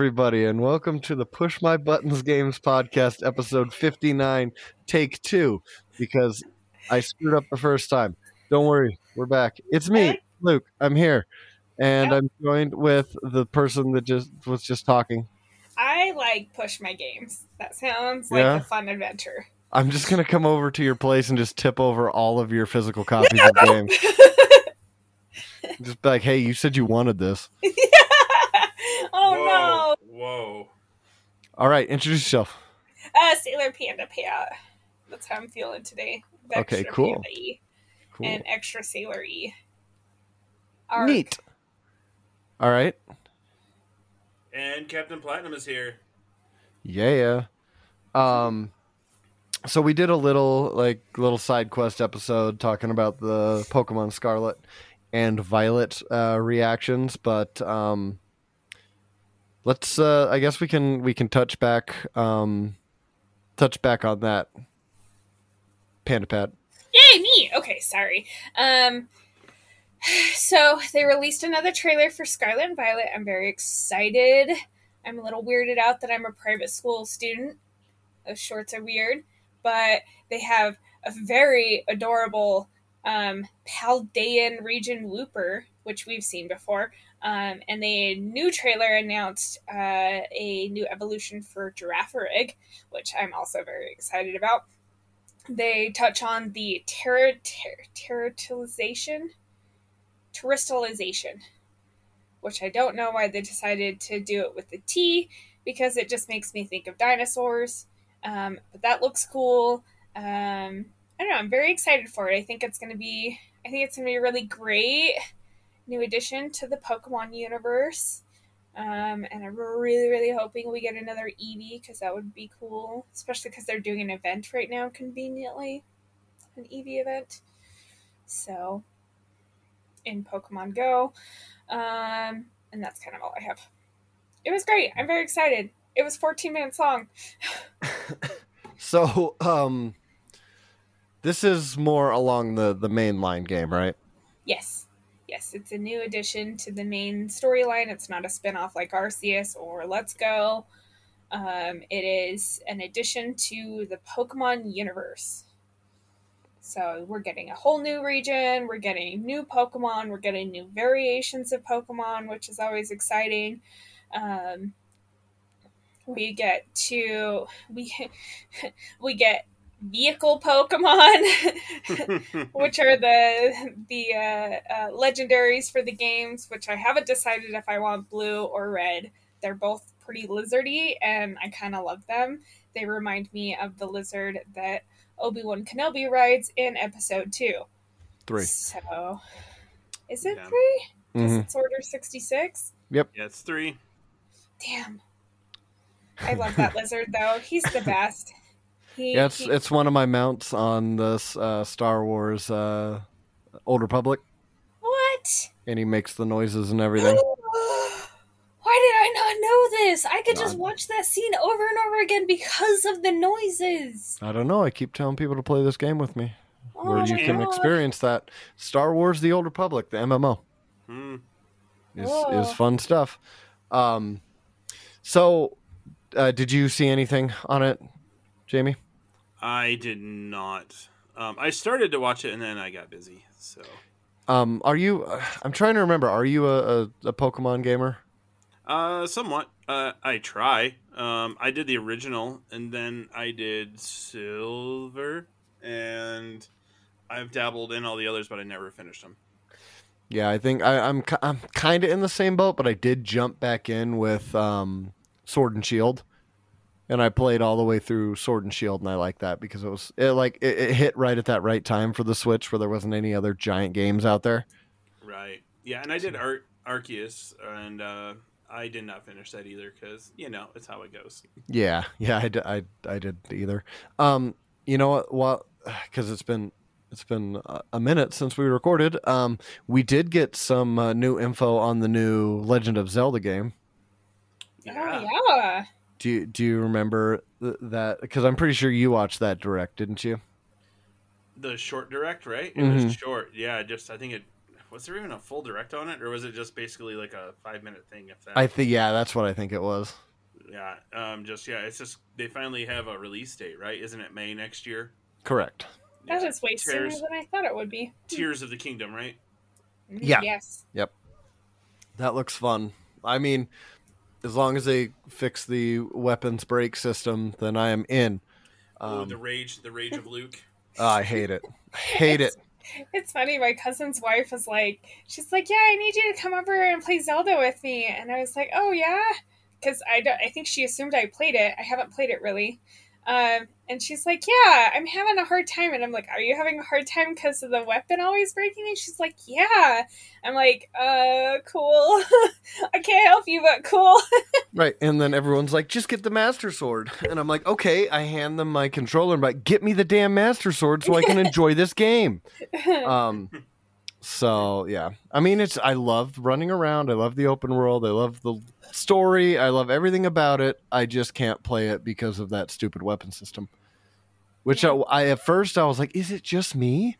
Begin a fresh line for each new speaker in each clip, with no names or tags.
Everybody, and welcome to the Push My Buttons Games podcast, episode 59, take two, because I screwed up the first time. Don't worry, we're back. It's me, Luke. I'm here, and I'm joined with the person that just was just talking.
I like push my games. That sounds like
Yeah?
a fun adventure.
I'm just gonna come over to your place and just tip over all of your physical copies of games. Just be like, hey, you said you wanted this.
oh no.
Whoa.
All right, introduce yourself.
no. Uh, Sailor Panda Pat. That's how I'm feeling today.
Okay, cool.
Panda
Cool.
And extra Sailor E. Arc.
Neat. All right.
And Captain Platinum is here.
Yeah. Um so we did a little like little side quest episode talking about the Pokemon Scarlet and Violet uh reactions, but um let's uh I guess we can we can touch back um touch back on that. Panda Pat.
Yay, me! Okay, sorry. Um, so they released another trailer for Scarlet and Violet. I'm very excited. I'm a little weirded out that I'm a private school student. Those shorts are weird, but they have a very adorable um, Paldean region looper, which we've seen before. Um, and the new trailer announced uh, a new evolution for Girafarig, which I'm also very excited about. They touch on the ter- ter- terrestrialization which i don't know why they decided to do it with the t because it just makes me think of dinosaurs. Um, but that looks cool. Um, i don't know i'm very excited for it. I think it's going to be i think it's going to be really great new addition to the pokemon universe um, and I'm really, really hoping we get another Eevee because that would be cool, especially because they're doing an event right now, conveniently, an Eevee event. So, in Pokemon Go, um, and that's kind of all I have. It was great. I'm very excited. It was 14 minutes long.
So, um this is more along the the main line game, right?
It's a new addition to the main storyline. It's not a spin off like Arceus or Let's Go. Um, it is an addition to the Pokemon universe. So we're getting a whole new region, we're getting new Pokemon, we're getting new variations of Pokemon, which is always exciting. Um, we get to we we get vehicle Pokemon, which are the the uh, uh, legendaries for the games. Which I haven't decided if I want blue or red. They're both pretty lizardy, and I kind of love them. They remind me of the lizard that Obi Wan Kenobi rides in Episode Two.
3.
So, is it
Yeah.
three? Because
Mhm.
it's Order sixty six. Yep.
yeah, it's three.
Damn. I love that lizard though. He's the best. He,
Yeah, it's
he-
it's one of my mounts on this uh, Star Wars uh, Old Republic,
what?
and he makes the noises and everything.
Why did I not know this? I could just
None.
watch that scene over and over again because of the noises.
I don't know. I keep telling people to play this game with me,
Oh
where you
my
can
God.
experience that Star Wars: The Old Republic, the MMO,
Hmm.
is
Whoa.
is fun stuff. Um, so, uh, did you see anything on it, Jamie?
I did not. Um, I started to watch it and then I got busy. So
Um, are you? Uh, I'm trying to remember. Are you a, a, a Pokemon gamer?
Uh, somewhat. Uh, I try. Um, I did the original, and then I did Silver, and I've dabbled in all the others, but I never finished them.
Yeah, I think I, I'm I'm kind of in the same boat, but I did jump back in with um, Sword and Shield, and I played all the way through Sword and Shield, and I like that because it was it like it, it hit right at that right time for the Switch, where there wasn't any other giant games out there.
Right. Yeah, and I did Ar- Arceus, and uh, I did not finish that either because you know it's how it goes.
Yeah, yeah, I, d- I, I did either. Um, you know what? Well, because it's been it's been a- a minute since we recorded. Um, we did get some uh, new info on the new Legend of Zelda game.
Oh yeah.
Do you, do you remember th- that? Because I'm pretty sure you watched that direct, didn't you?
The short direct, right? It
Mhm.
was short. Yeah, just I think it was there even a full direct on it, or was it just basically like a five minute thing? If that,
I think yeah, that's what I think it was.
yeah, um, just yeah, it's just they finally have a release date, right? Isn't it May next year?
Correct.
That
Yeah.
is way sooner
Tears,
than I thought it would be.
Tears of the Kingdom, right?
Yeah.
Yes. Yep.
That looks fun. I mean, as long as they fix the weapons break system, then I am in.
Ooh,
Um,
the rage, the rage of Luke.
oh, I hate it. I hate it.
It's funny. My cousin's wife was like, she's like, "Yeah, I need you to come over and play Zelda with me." And I was like, "Oh yeah," because I don't. I think she assumed I played it. I haven't played it really. Um, and she's like, "Yeah, I'm having a hard time." And I'm like, "Are you having a hard time because of the weapon always breaking?" And she's like, "Yeah." I'm like, "Uh, cool. I can't help you, but cool."
Right. And then everyone's like, just get the Master Sword. And I'm like, okay. I hand them my controller and I'm like, get me the damn Master Sword so I can enjoy this game. Um, so, yeah. I mean, it's, I love running around. I love the open world. I love the story. I love everything about it. I just can't play it because of that stupid weapon system. Which I, I, at first, I was like, is it just me?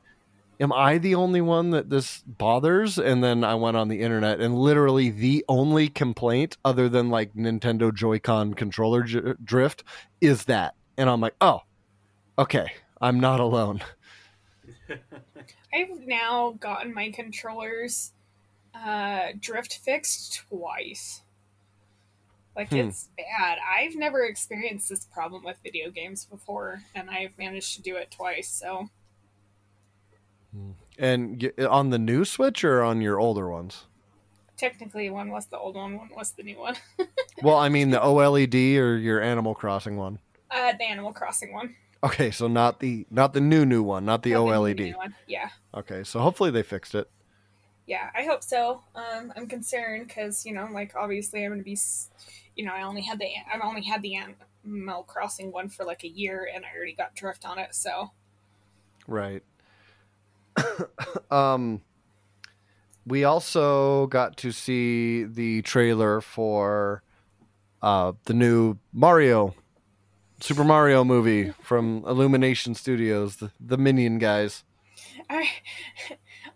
Am I the only one that this bothers? And then I went on the internet, and literally the only complaint, other than like Nintendo Joy-Con controller j- drift, is that. And I'm like, oh, okay, I'm not alone.
I've now gotten my controllers uh, drift fixed twice. Like
Hmm.
it's bad. I've never experienced this problem with video games before, and I've managed to do it twice. So
And on the new Switch or on your older ones?
technically, one was the old one, one was the new one.
Well, I mean the OLED or your Animal Crossing one.
Uh, the Animal Crossing one.
Okay, so not the not the new new one, not the
Not new-
OLED.
new one. Yeah,
Okay, so hopefully they fixed it.
yeah. I hope so. Um, I'm concerned because you know, like obviously, I'm gonna be, you know, I only had the I've only had the Animal Crossing one for like a year, and I already got drift on it. So
Right. um we also got to see the trailer for uh the new Mario Super Mario movie from Illumination Studios, the, the Minion guys.
I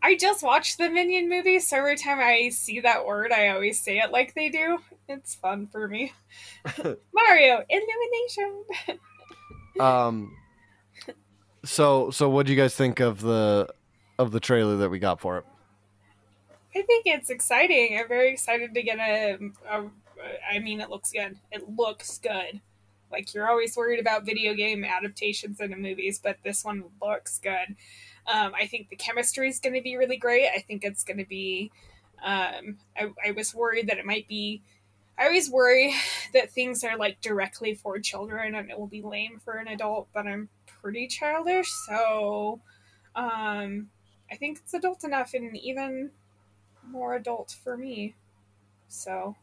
I just watched the Minion movie, so every time I see that word, I always say it like they do. It's fun for me. Mario illumination.
Um so so what do you guys think of the of the trailer that we got for it?
I think it's exciting. I'm very excited to get a, a. I mean, it looks good. It looks good. Like you're always worried about video game adaptations into movies, but this one looks good. Um, I think the chemistry is going to be really great. I think it's going to be. Um, I, I was worried that it might be. I always worry that things are like directly for children and it will be lame for an adult, but I'm pretty childish, so um, I think it's adult enough and even more adult for me. So.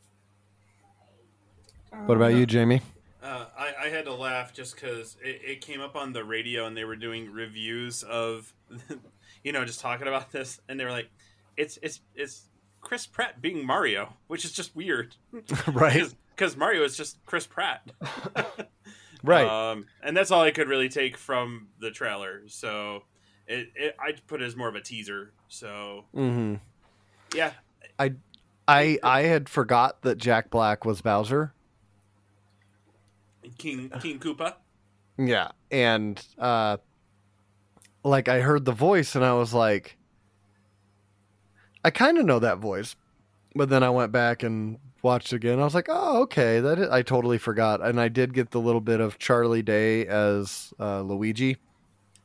What about
um,
you, Jamie?
Uh, I, I had to laugh just because it, it came up on the radio and they were doing reviews of, you know, just talking about this, and they were like, "It's it's it's Chris Pratt being Mario," which is just weird,
right.
Because Mario is just Chris Pratt,
Right.
Um, and that's all I could really take from the trailer. So, it, it I'd put it as more of a teaser. So,
mhm.
yeah,
I I had forgot that Jack Black was Bowser.
King King Koopa.
Yeah, and uh like I heard the voice and I was like I kind of know that voice. But then I went back and watched again. I was like, "Oh, okay. That is, I totally forgot." And I did get the little bit of Charlie Day as uh, Luigi,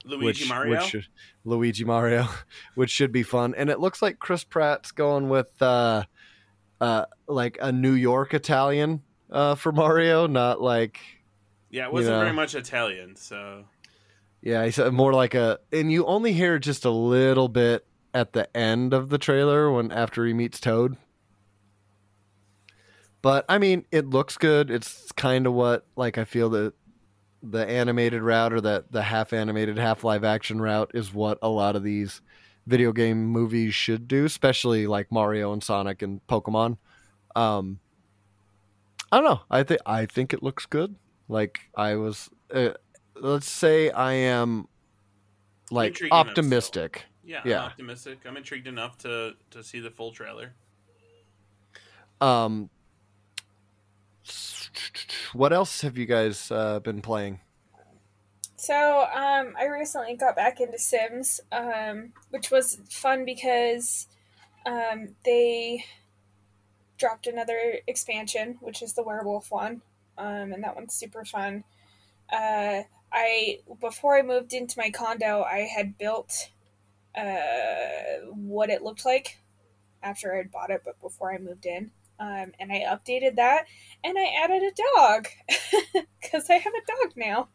Luigi
which
Mario.
which should, Luigi Mario, which should be fun. And it looks like Chris Pratt's going with uh uh like a New York Italian uh for Mario, not like
yeah, it wasn't
know.
very much Italian. So,
Yeah, he said more like a, and you only hear just a little bit at the end of the trailer when after he meets Toad. But I mean, it looks good. It's kind of what like I feel that the animated route or that the half animated, half live action route is what a lot of these video game movies should do, especially like Mario and Sonic and Pokemon. Um, I don't know. I think I think it looks good. Like I was, uh, let's say I am like
Intriguing enough
optimistic.
Yeah,
Yeah.
I'm optimistic. I'm intrigued enough to to see the full trailer.
Um, what else have you guys uh, been playing?
So, um, I recently got back into Sims, um, which was fun because um, they dropped another expansion, which is the werewolf one, um, and that one's super fun. Uh, I before I moved into my condo, I had built uh, what it looked like after I'd bought it, but before I moved in. Um, and I updated that, and I added a dog because I have a dog now.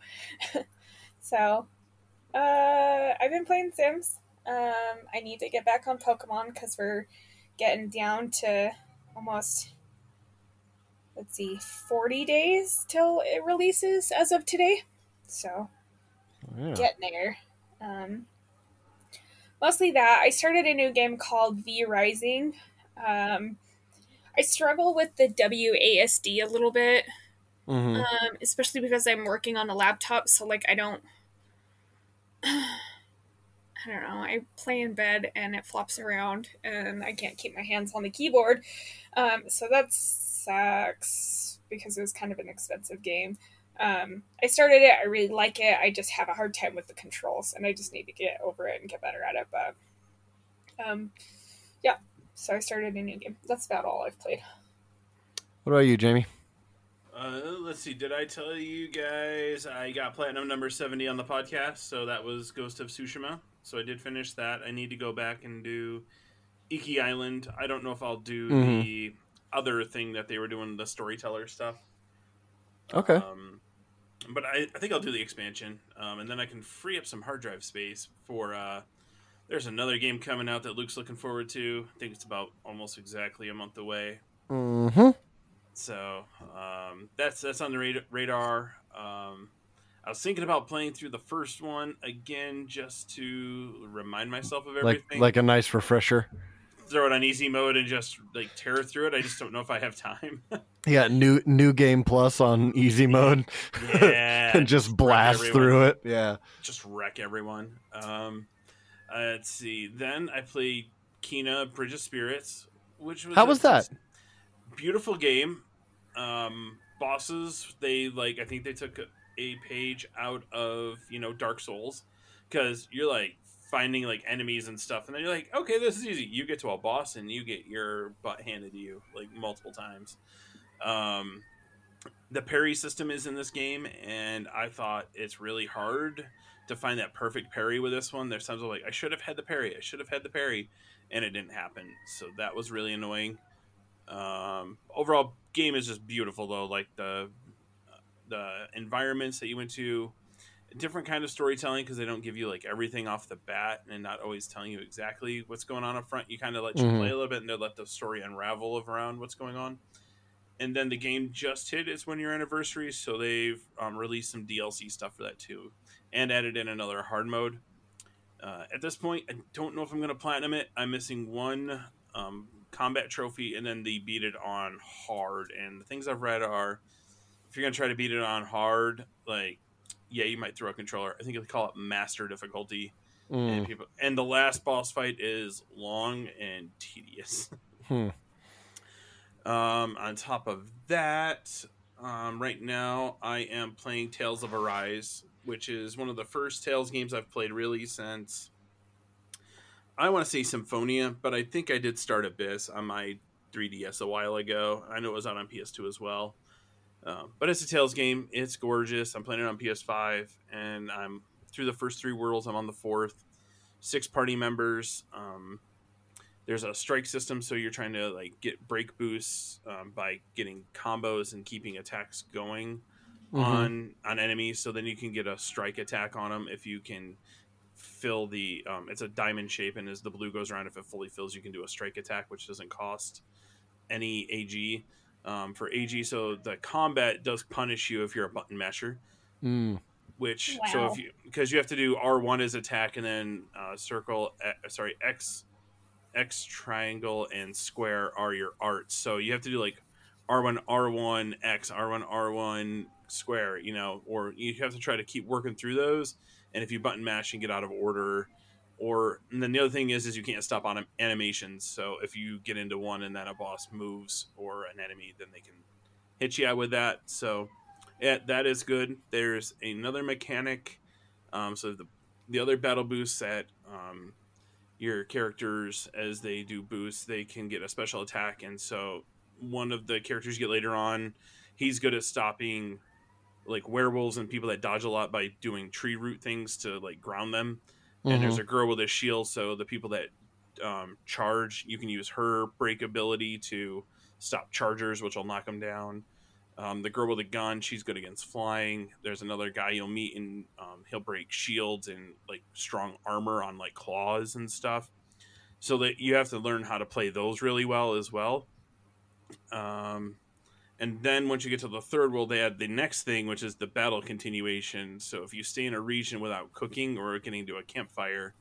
so, uh, I've been playing Sims. Um, I need to get back on Pokemon because we're getting down to almost let's see, forty days till it releases as of today. So
Yeah.
getting there. Um, mostly that. I started a new game called V Rising. Um, I struggle with the WASD a little bit,
Mhm.
um, especially because I'm working on a laptop. So like I don't, I don't know. I play in bed and it flops around, and I can't keep my hands on the keyboard. Um, so that sucks because it was kind of an expensive game. Um, I started it. I really like it. I just have a hard time with the controls, and I just need to get over it and get better at it. But, um, yeah. So I started a new game. That's about all I've played.
What about you, Jamie?
Uh, let's see. Did I tell you guys I got platinum number seventy on the podcast? So that was Ghost of Tsushima. So I did finish that. I need to go back and do Iki Island. I don't know if I'll do
Mhm.
the other thing that they were doing, the storyteller stuff.
Okay.
Um, but I, I think I'll do the expansion, um, and then I can free up some hard drive space for. Uh, there's another game coming out that Luke's looking forward to. I think it's about almost exactly a month away.
Mm-hmm.
So um, that's that's on the radar. Um, I was thinking about playing through the first one again just to remind myself of
Like
everything.
like a nice refresher.
throw it on easy mode and just like tear through it. I just don't know if I have time.
Yeah, new new game plus on easy mode.
Yeah,
and just blast through it. Yeah.
just wreck everyone. Um, uh, let's see. Then I played Kena Bridge of Spirits, which was
How was that?
Beautiful game. Um, bosses, they like. I think they took a, a page out of you know Dark Souls because you're like finding like enemies and stuff, and then you're like, okay, this is easy. You get to a boss and you get your butt handed to you like multiple times. Um, the parry system is in this game, and I thought it's really hard to find that perfect parry with this one. There's times I'm like, I should have had the parry, I should have had the parry, and it didn't happen. So that was really annoying. Um, overall, game is just beautiful though. Like the the environments that you went to, different kind of storytelling because they don't give you like everything off the bat and not always telling you exactly what's going on up front. You kind of let you
Mhm.
play a little bit and they let the story unravel around what's going on. And then the game just hit its one year anniversary, so they've um, released some DLC stuff for that too, and added in another hard mode. Uh, at this point, I don't know if I'm going to platinum it. I'm missing one um, combat trophy, and then they beat it on hard. And the things I've read are, if you're going to try to beat it on hard, like, yeah, you might throw a controller. I think they call it master difficulty, and
Mm.
people. And the last boss fight is long and tedious.
Hmm.
Um, on top of that, um, right now I am playing Tales of Arise, which is one of the first Tales games I've played really since I want to say Symphonia, but I think I did start Abyss on my 3DS a while ago. I know it was out on PS2 as well. Um, but it's a Tales game. It's gorgeous. I'm playing it on PS5, and I'm through the first three worlds. I'm on the fourth. Six party members. Um, there's a strike system, so you're trying to like get break boosts um, by getting combos and keeping attacks going
Mhm.
on on enemies. So then you can get a strike attack on them if you can fill the. Um, it's a diamond shape, and as the blue goes around, if it fully fills, you can do a strike attack, which doesn't cost any AG um, for AG. So the combat does punish you if you're a button masher
Mm.
which so if you because you have to do R1 as attack and then uh, circle uh, sorry X X triangle and square are your arts so you have to do like R1 R1 X R1 R1 square you know or you have to try to keep working through those and if you button mash and get out of order or and then the other thing is is you can't stop on animations. So if you get into one and then a boss moves or an enemy, then they can hit you out with that. So yeah, that is good. There's another mechanic. Um, so the the other battle boosts that um, your characters as they do boosts, they can get a special attack, and so one of the characters you get later on, he's good at stopping like werewolves and people that dodge a lot by doing tree root things to like ground them. And
Mm-hmm.
there's a girl with a shield, so the people that um, charge, you can use her break ability to stop chargers, which will knock them down. Um, the girl with a gun, she's good against flying. There's another guy you'll meet, and um, he'll break shields and like strong armor on like claws and stuff. So that you have to learn how to play those really well as well. Um, and then once you get to the third world, they add the next thing, which is the battle continuation. So if you stay in a region without cooking or getting to a campfire,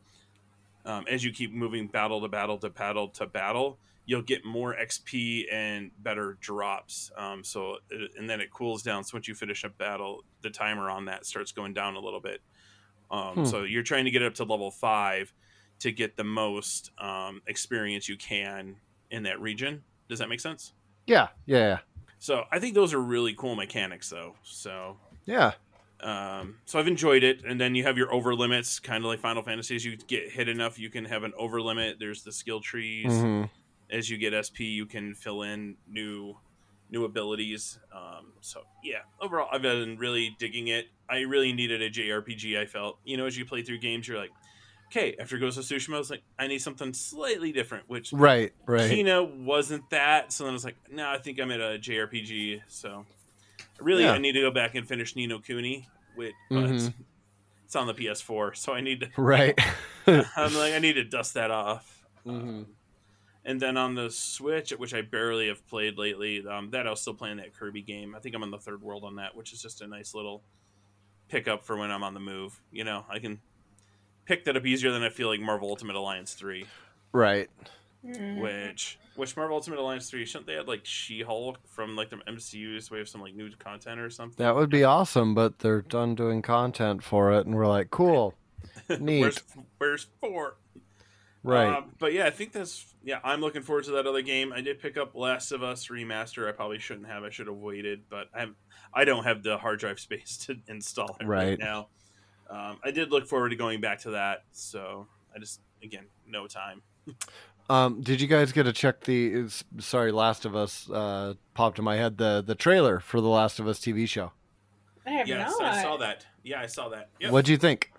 um, as you keep moving battle to battle to battle to battle, you'll get more XP and better drops. Um, so it- and then it cools down. So once you finish a battle, the timer on that starts going down a little bit. Um,
Hmm.
So you're trying to get up to level five to get the most um, experience you can in that region. Does that make sense?
Yeah, yeah,
So I think those are really cool mechanics, though. So
yeah.
um, so I've enjoyed it. And then you have your over limits, kind of like Final Fantasy. As you get hit enough, you can have an over limit. There's the skill trees.
hmm
As you get SP, you can fill in new new abilities. Um, so yeah, overall, I've been really digging it. I really needed a JRPG. I felt, you know, as you play through games, you're like, okay, after Ghost of Tsushima, I was like, I need something slightly different, which
Right, right.
Kena wasn't that. So then I was like, no, I think I'm at a JRPG. So really,
Yeah.
I need to go back and finish Ni no Kuni. With, but
Mhm.
it's on the PS4, so I need to.
Right.
I'm like, I need to dust that off.
Mhm.
Um, and then on the Switch, which I barely have played lately, um, that I was still playing that Kirby game. I think I'm on the third world on that, which is just a nice little pickup for when I'm on the move. You know, I can pick that up easier than I feel like Marvel Ultimate Alliance three
right.
Mm.
which which Marvel Ultimate Alliance three shouldn't they add like She Hulk from like the MCU so we have some like new content or something?
That would be awesome, but they're done doing content for it, and we're like, cool, neat.
where's where's four?
right?
Um, but yeah, I think that's yeah. I'm looking forward to that other game. I did pick up Last of Us remaster. I probably shouldn't have. I should have waited, but I'm I don't have the hard drive space to install it right,
Right.
now. Um, I did look forward to going back to that, so I just again no time.
Um, did you guys get to check the? Sorry, Last of Us uh, popped in my head the the trailer for the Last of Us TV show.
I have
Yes,
not.
I saw that. Yeah, I saw that. Yep.
What do you think?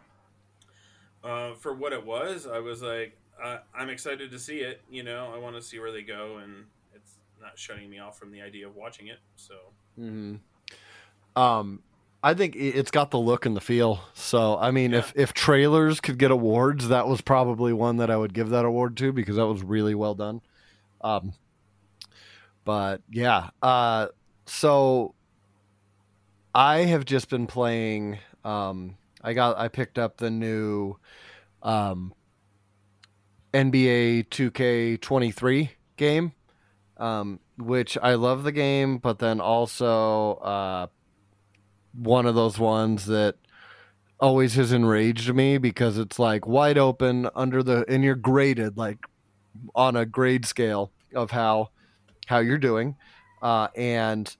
uh, for what it was, I was like, uh, I'm excited to see it. You know, I want to see where they go, and it's not shutting me off from the idea of watching it. So
hmm Um, I think it's got the look and the feel. So, I mean, if if trailers could get awards, that was probably one that I would give that award to because that was really well done. Um, but yeah, uh, so I have just been playing. Um, I got I picked up the new um, NBA 2K23 game um, which I love the game, but then also uh, one of those ones that always has enraged me because it's like wide open under the and you're graded like on a grade scale of how how you're doing, uh, and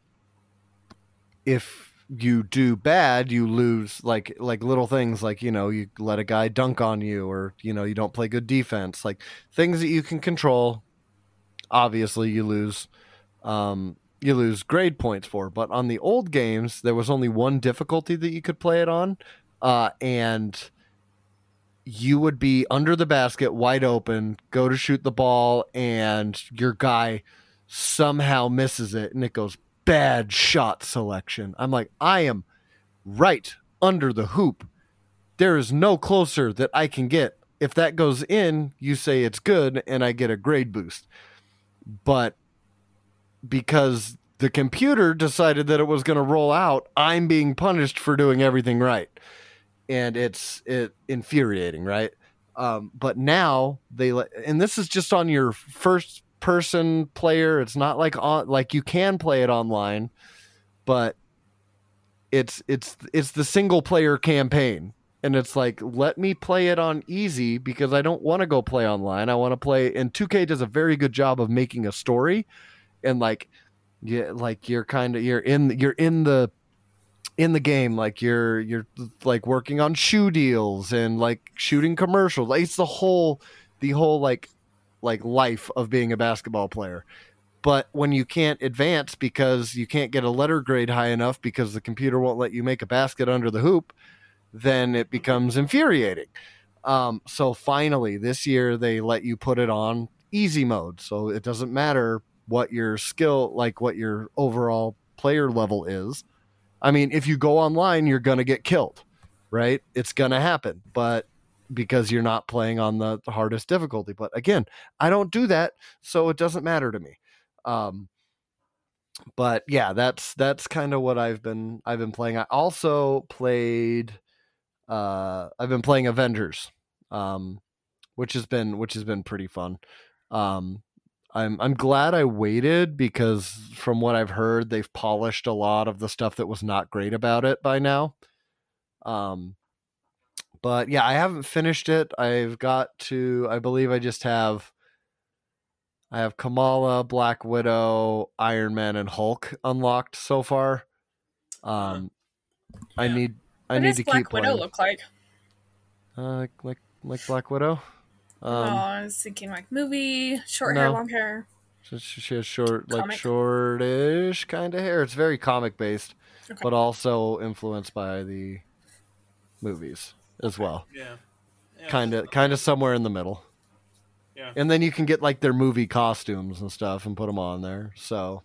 if you do bad, you lose like like little things like you know you let a guy dunk on you or you know you don't play good defense like things that you can control obviously you lose um, you lose grade points for. But on the old games, there was only one difficulty that you could play it on, uh, and you would be under the basket, wide open, go to shoot the ball, and your guy somehow misses it, and it goes bad shot selection. I'm like, I am right under the hoop. There is no closer that I can get. If that goes in, you say it's good, and I get a grade boost but because the computer decided that it was going to roll out, I'm being punished for doing everything right, and it's it infuriating, right? Um, but now they let, and this is just on your first person player. It's not like on like you can play it online, but it's it's it's the single player campaign. and it's like let me play it on easy because I don't want to go play online. I want to play and 2K does a very good job of making a story and like yeah like you're kind of you're in you're in the in the game like you're you're like working on shoe deals and like shooting commercials. Like it's the whole the whole like like life of being a basketball player. But when you can't advance because you can't get a letter grade high enough because the computer won't let you make a basket under the hoop, then it becomes infuriating. Um, so finally, this year they let you put it on easy mode, so it doesn't matter what your skill, like what your overall player level is. I mean, if you go online, you're gonna get killed, right? It's gonna happen, but because you're not playing on the, the hardest difficulty. But again, I don't do that, so it doesn't matter to me. Um, but yeah, that's that's kind of what I've been I've been playing. I also played uh I've been playing Avengers. Um which has been which has been pretty fun. Um I'm I'm glad I waited because from what I've heard they've polished a lot of the stuff that was not great about it by now. Um but yeah, I haven't finished it. I've got to I believe I just have I have Kamala, Black Widow, Iron Man, and Hulk unlocked so far. Um, I
Yeah.
need I
what
need
does
to
Black
keep
Widow
playing.
look like?
Uh, like like Black Widow.
Oh,
Um,
I was thinking like movie, short hair, long hair.
she, she has short, like
Comic?
shortish kind of hair. It's very comic based,
Okay.
but also influenced by the movies as well.
Yeah. yeah.
Kind of kind of somewhere in the middle.
Yeah.
And then you can get like their movie costumes and stuff and put them on there. So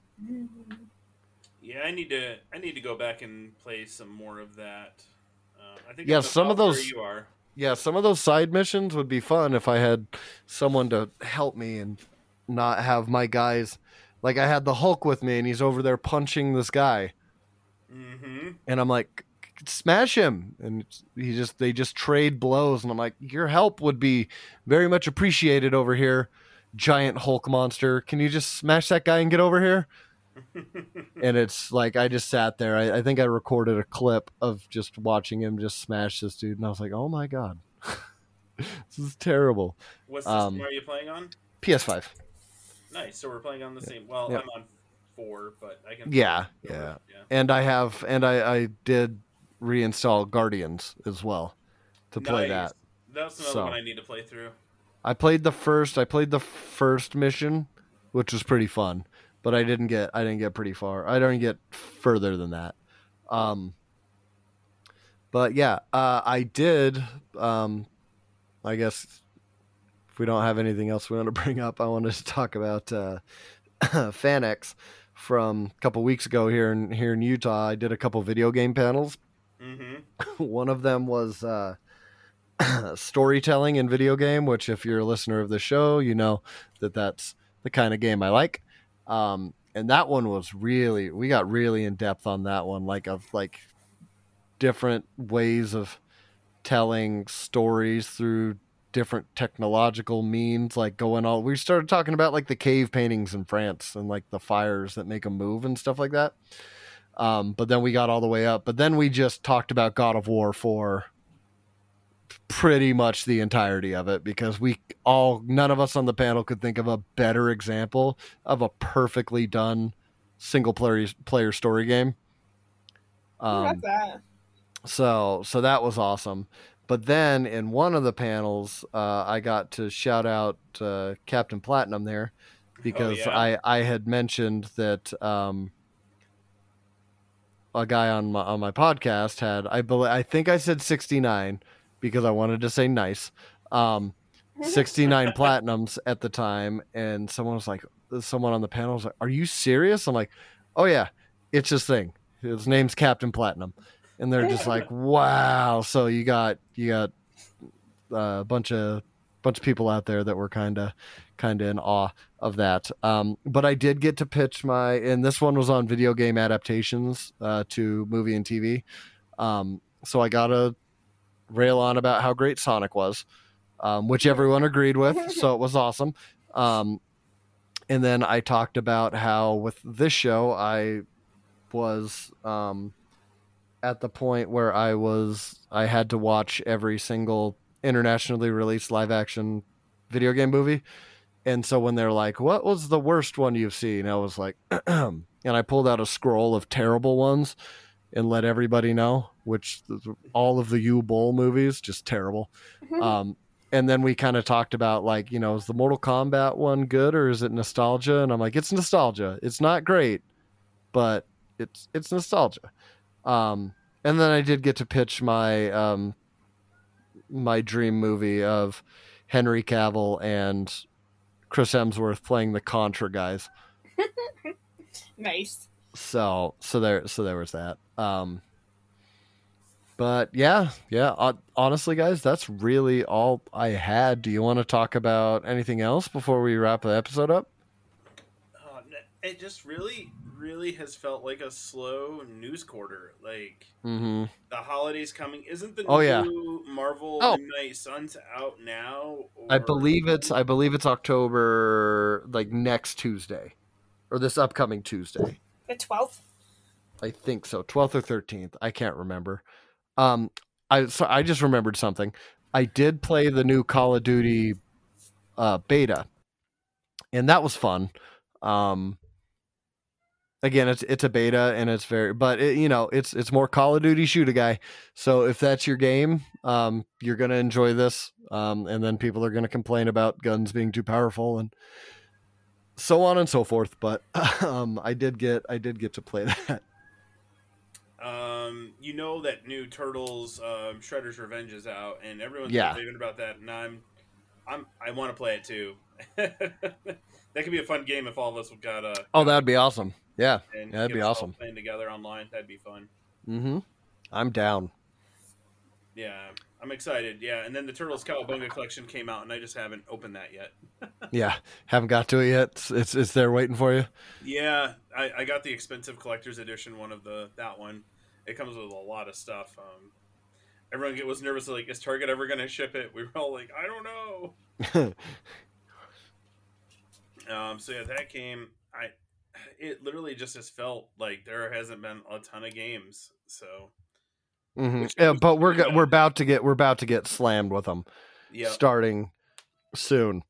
Yeah, I need to. I need to go back and play some more of that. Um, I think
Yeah, some of those-
you are.
Yeah, some of those side missions would be fun if I had someone to help me and not have my guys. Like I had the Hulk with me, and he's over there punching this guy,
Mm-hmm.
and I'm like, smash him, and he just they just trade blows, and I'm like, your help would be very much appreciated over here, giant Hulk monster. Can you just smash that guy and get over here? And it's like I just sat there. I, I think I recorded a clip of just watching him just smash this dude, and I was like, "Oh my god, this is terrible."
what system
Um,
are you playing on?
PS5.
Nice. So we're playing on the same. Well,
Yep.
I'm on four, but I can.
Yeah, yeah.
yeah.
and I have, and I, I did reinstall Guardians as well to play
Nice.
that.
That's another
So.
one I need to play through.
I played the first. I played the first mission, which was pretty fun, but I didn't get. I didn't get pretty far. I don't get further than that. Um, but yeah, uh, I did. Um, I guess if we don't have anything else we want to bring up, I wanted to talk about uh, FanX from a couple weeks ago here in here in Utah. I did a couple video game panels
Mm-hmm.
one of them was uh, storytelling in video game, which, if you're a listener of the show, you know that that's the kind of game I like. Um, and that one was really, we got really in depth on that one, like of like different ways of telling stories through different technological means, like going all. We started talking about like the cave paintings in France and like the fires that make them move and stuff like that. Um, but then we got all the way up. But then we just talked about God of War for pretty much the entirety of it because we all, none of us on the panel could think of a better example of a perfectly done single player player story game.
Who
Um,
that?
so so that was awesome. But then in one of the panels, uh, I got to shout out uh, Captain Platinum there because
yeah?
I I had mentioned that um, a guy on my on my podcast had I believe I think I said sixty nine because I wanted to say nice. Um, 69 platinums at the time and someone was like someone on the panel was like are you serious? I'm like oh yeah it's his thing. His name's captain platinum. And they're just like wow. So you got you got uh, a bunch of bunch of people out there that were kind of kind of in awe of that. Um, but i did get to pitch my and this one was on video game adaptations uh, to movie and tv um, so i got to rail on about how great sonic was um, which everyone agreed with so it was awesome um, and then i talked about how with this show i was um, at the point where I was I had to watch every single internationally released live action video game movie. And so when they're like, "What was the worst one you've seen?" I was like, and I pulled out a scroll of terrible ones and let everybody know, which all of the Uwe Boll movies just terrible.
Mhm.
Um, and then we kind of talked about like, you know, is the Mortal Kombat one good or is it nostalgia? And I'm like, it's nostalgia. It's not great, but it's it's nostalgia. Um, and then I did get to pitch my um, my dream movie of Henry Cavill and Chris Hemsworth playing the Contra guys.
nice.
So so there so there was that. Um, but yeah, yeah. Honestly, guys, that's really all I had. Do you want to talk about anything else before we wrap the episode up?
Uh, it just really, really has felt like a slow news quarter. Like
Mm-hmm.
the holidays coming. Isn't the
Oh, yeah.
Marvel
Oh.
Midnight Suns out now?
I believe it's I believe it's October like next Tuesday, or this upcoming Tuesday.
The 12th?
I think so, twelfth or thirteenth. I can't remember. Um, I so I just remembered something. I did play the new Call of Duty uh, beta, and that was fun. Um, again, it's it's a beta and it's very, but it, you know, it's it's more Call of Duty shoot a guy. So if that's your game, um, you're gonna enjoy this. Um, and then people are gonna complain about guns being too powerful and so on and so forth. But um, I did get I did get to play that.
Um, you know that new Turtles um, Shredder's Revenge is out, and everyone's
Yeah.
raving about that, and I'm, I'm, I want to play it too. that could be a fun game if all of us got uh,
Oh, that'd be awesome. Yeah.
and
that'd be awesome.
Playing together online, that'd be fun.
Mm-hmm. I'm down.
Yeah, I'm excited. Yeah, and then the Turtles Cowabunga collection came out, and I just haven't opened that yet.
Yeah. Haven't got to it yet. It's it's, it's there waiting for you.
Yeah, I, I got the expensive collector's edition one of the that one. It comes with a lot of stuff. Um, everyone was nervous like, is Target ever going to ship it? We were all like, I don't know. Um, so yeah, that came. I it literally just has felt like there hasn't been a ton of games. So
hmm Yeah, but we're go- we're about to get we're about to get slammed with them
yeah.
starting soon.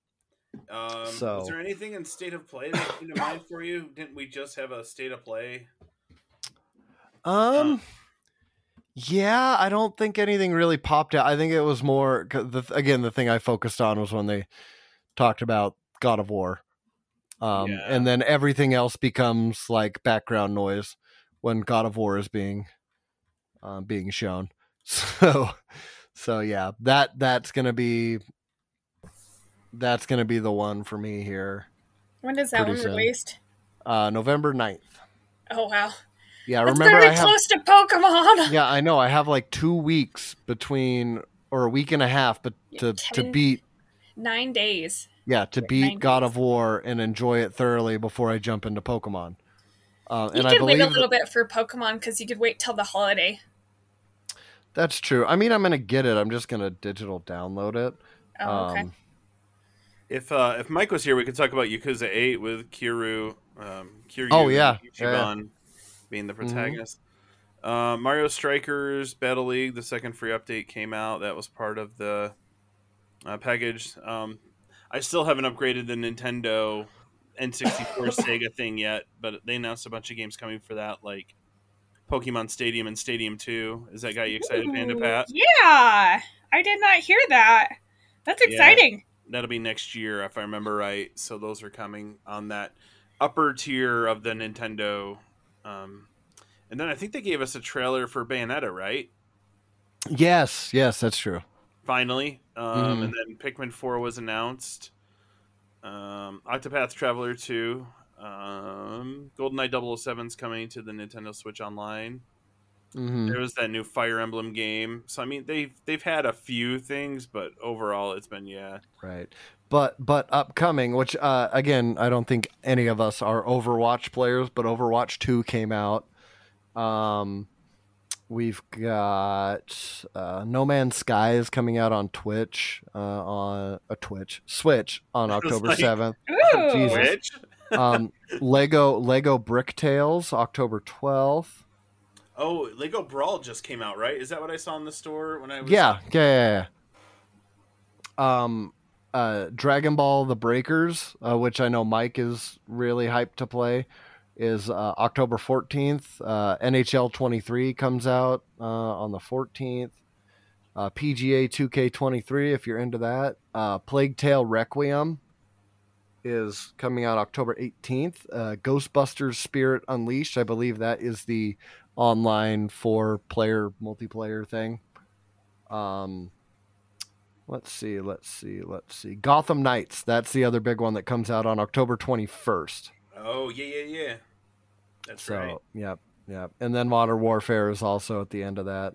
Um,
so-
is there anything in state of play that came to mind for you? Didn't we just have a state of play?
Um. Yeah, I don't think anything really popped out. I think it was more the again the thing I focused on was when they talked about God of War, um,
Yeah.
and then everything else becomes like background noise when God of War is being uh, being shown. So, so yeah, that that's gonna be that's gonna be the one for me here,
When is that one
soon.
released?
uh, November 9th.
Oh, wow.
Yeah,
That's
remember
very
I have
close to Pokemon.
yeah, I know. I have like two weeks between, or a week and a half, but
Yeah,
to to beat,
Nine days.
yeah, to beat
nine
God
days.
of War and enjoy it thoroughly before I jump into Pokemon. Uh,
You
and I
could wait a little bit for Pokemon because you could wait till the holiday.
that's true. I mean, I'm gonna get it. I'm just gonna digital download it.
Oh, okay.
Um,
If uh, if Mike was here, we could talk about Yakuza Eight with Kiryu. Um, Kiryu
Oh, yeah.
Ichiban being the protagonist. Uh, Mario Strikers Battle League, the second free update came out. That was part of the uh, package. Um, I still haven't upgraded the Nintendo N64 Sega thing yet, but they announced a bunch of games coming for that, like Pokemon Stadium and Stadium Two. Is that got you excited, Panda Pat?
Yeah, I did not hear that. That's
Yeah.
exciting.
that'll be next year if I remember right. So those are coming on that upper tier of the Nintendo. Um, and then I think they gave us a trailer for Bayonetta, right?
yes, yes, that's true.
Finally, um,
Mhm.
and then Pikmin Four was announced. Um, Octopath Traveler Two, um, GoldenEye 007's coming to the Nintendo Switch Online.
hmm
There was that new Fire Emblem game. So I mean, they've they've had a few things, but overall, it's been yeah.
Right. But but upcoming, which uh, again, I don't think any of us are Overwatch players, but Overwatch Two came out. Um, we've got uh, No Man's Sky is coming out on Twitch uh, on a Twitch Switch on October seventh.
Ooh.
Jesus. Um, Lego Lego Brick Tales October twelfth.
Oh, Lego Brawl just came out, right? Is that what I saw in the store when I was?
Yeah, yeah, yeah, yeah. Um, uh, Dragon Ball: The Breakers, uh, which I know Mike is really hyped to play, is uh, October fourteenth. Uh, NHL 23 comes out uh, on the fourteenth. Uh, PGA 2K23, if you're into that. Uh, Plague Tale Requiem is coming out October 18th. Uh, Ghostbusters Spirit Unleashed, I believe that is the online four player multiplayer thing. Um, let's see, let's see, let's see. Gotham Knights, that's the other big one that comes out on October 21st.
Oh yeah, yeah, yeah. That's
so,
right.
yep, yep. And then Modern Warfare is also at the end of that.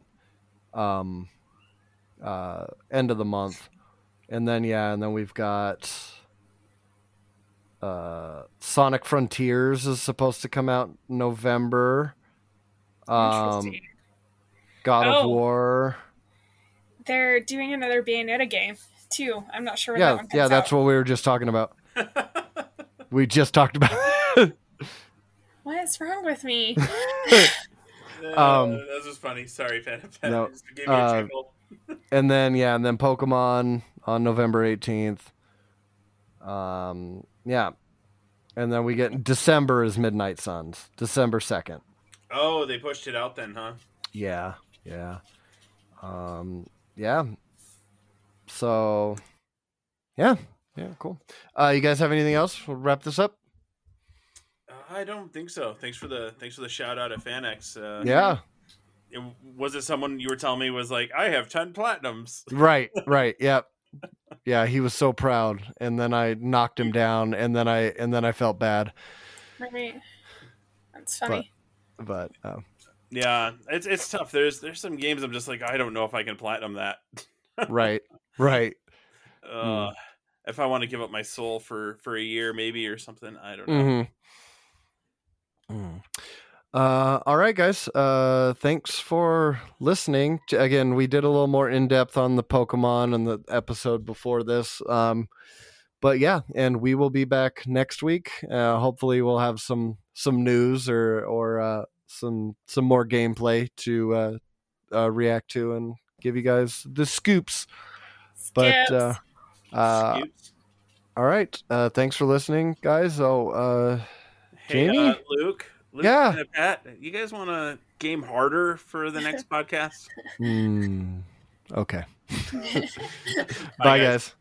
Um, uh, end of the month. And then yeah, and then we've got uh Sonic Frontiers is supposed to come out in November. Um
Interesting.
God of
Oh.
War.
They're doing another Bayonetta game too. I'm not sure when that
Yeah,
one comes
yeah, that's
out.
what we were just talking about. We just talked about
What is wrong with me?
Um,
Uh, that was funny. Sorry, Pat. Pat
no,
just gave me a
uh, and then yeah, and then Pokemon on November 18th. Um yeah. And then we get December is Midnight Suns. December 2nd.
Oh, they pushed it out then, huh?
Yeah, yeah. Um, yeah. So, yeah, yeah, cool. Uh, you guys have anything else? We'll wrap this up.
Uh, I don't think so. Thanks for the thanks for the shout out at FanX. Uh,
Yeah,
it- was it someone you were telling me was like, I have ten platinums?
right, right. Yep. Yeah, he was so proud, and then I knocked him down, and then I and then I felt bad,
right. That's funny.
but uh,
Yeah, it's it's tough. There's there's some games I'm just like, I don't know if I can platinum that.
right, right.
Uh, If I want to give up my soul for for a year, maybe or something, I don't know.
Mm-hmm. Mm. Uh, all right, guys. Uh, thanks for listening. Again, we did a little more in depth on the Pokemon and the episode before this. Um, but yeah, and we will be back next week. Uh, hopefully, we'll have some some news or or uh, some some more gameplay to uh, uh, react to and give you guys the scoops. But uh, uh,
Scoops.
all right. Uh, thanks for listening, guys. So. Uh,
Hey,
Jamie?
uh, Luke. Luke
Yeah.
Pat, you guys want to game harder for the next podcast?
Hmm. Okay.
Bye,
Bye,
guys.
guys.